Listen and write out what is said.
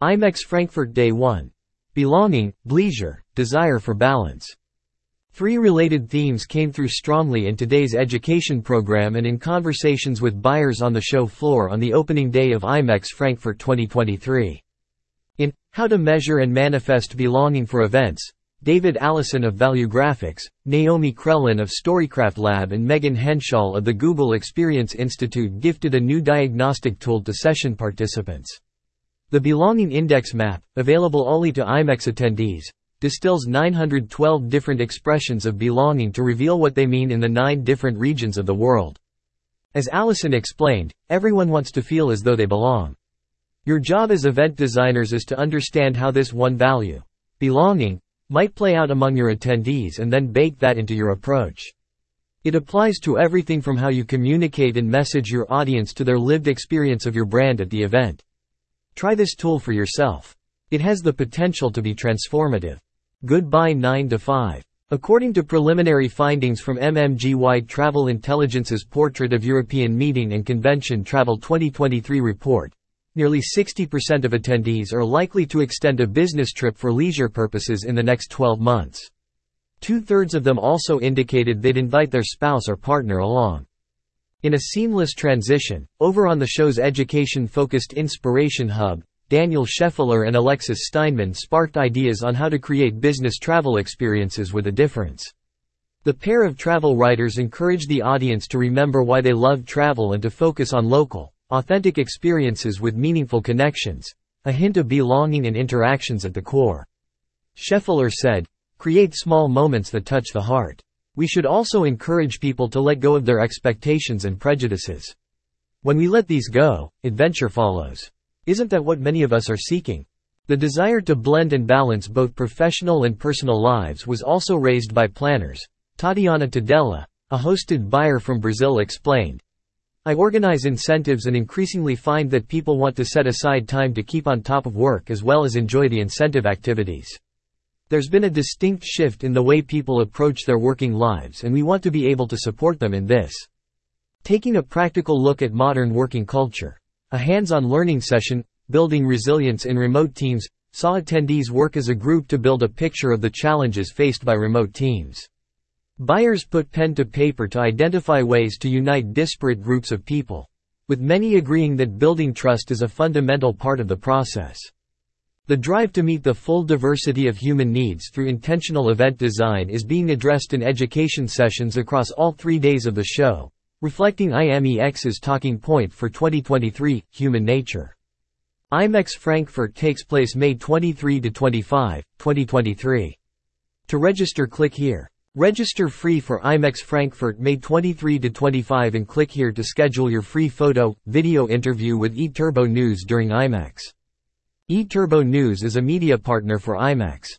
IMEX Frankfurt Day 1. Belonging, Bleisure, Desire for Balance. Three related themes came through strongly in today's education program and in conversations with buyers on the show floor on the opening day of IMEX Frankfurt 2023. In How to Measure and Manifest Belonging for Events, David Allison of Valuegraphics, Naomi Crellin of Storycraft Lab and Megan Henshaw of the Google Experience Institute gifted a new diagnostic tool to session participants. The Belonging Index Map, available only to IMEX attendees, distills 912 different expressions of belonging to reveal what they mean in the nine different regions of the world. As Allison explained, everyone wants to feel as though they belong. Your job as event designers is to understand how this one value, belonging, might play out among your attendees and then bake that into your approach. It applies to everything from how you communicate and message your audience to their lived experience of your brand at the event. Try this tool for yourself. It has the potential to be transformative. Goodbye 9 to 5. According to preliminary findings from MMGY Travel Intelligence's Portrait of European Meeting and Convention Travel 2023 report, Nearly 60% of attendees are likely to extend a business trip for leisure purposes in the next 12 months. Two-thirds of them also indicated they'd invite their spouse or partner along. In a seamless transition, over on the show's education-focused Inspiration Hub, Daniel Scheffler and Alexis Steinman sparked ideas on how to create business travel experiences with a difference. The pair of travel writers encouraged the audience to remember why they love travel and to focus on local, Authentic experiences with meaningful connections. A hint of belonging and interactions at the core. Scheffler said, create small moments that touch the heart. We should also encourage people to let go of their expectations and prejudices. When we let these go, adventure follows. Isn't that what many of us are seeking? The desire to blend and balance both professional and personal lives was also raised by planners. Tatiana Tadella, a hosted buyer from Brazil explained, I organize incentives and increasingly find that people want to set aside time to keep on top of work as well as enjoy the incentive activities. There's been a distinct shift in the way people approach their working lives and we want to be able to support them in this. Taking a practical look at modern working culture. A hands-on learning session, Building Resilience in Remote Teams, saw attendees work as a group to build a picture of the challenges faced by remote teams. Buyers put pen to paper to identify ways to unite disparate groups of people. With many agreeing that building trust is a fundamental part of the process. The drive to meet the full diversity of human needs through intentional event design is being addressed in education sessions across all three days of the show, reflecting IMEX's talking point for 2023, Human Nature. IMEX Frankfurt takes place May 23 to 25, 2023. To register click here. Register free for IMEX Frankfurt May 23-25 and click here to schedule your free photo, video interview with eTurbo News during IMEX. eTurbo News is a media partner for IMEX.